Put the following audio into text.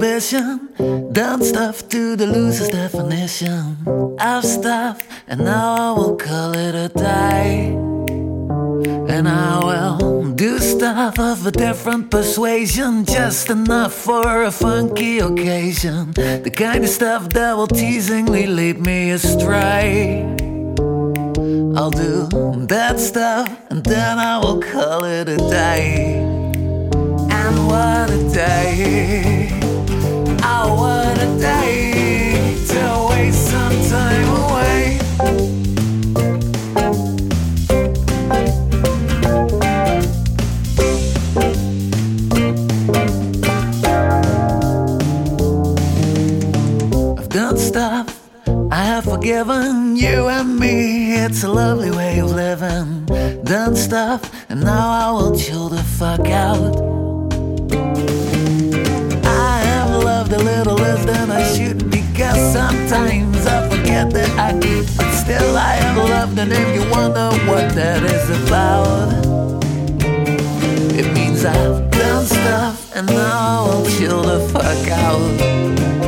ambition. Done stuff to the loosest definition of stuff, and now I will call it a day. And I will do stuff of a different persuasion, just enough for a funky occasion. The kind of stuff that will teasingly lead me astray. I'll do that stuff, and then I will call it a day. Day! What a day to waste some time away. I've done stuff, I have forgiven you and me. It's a lovely way of living. Done stuff, and now I will chill the fuck out. guess sometimes I forget that I do. But still, I am loved, and if you wonder what that is about, it means I've done stuff and now I'll chill the fuck out.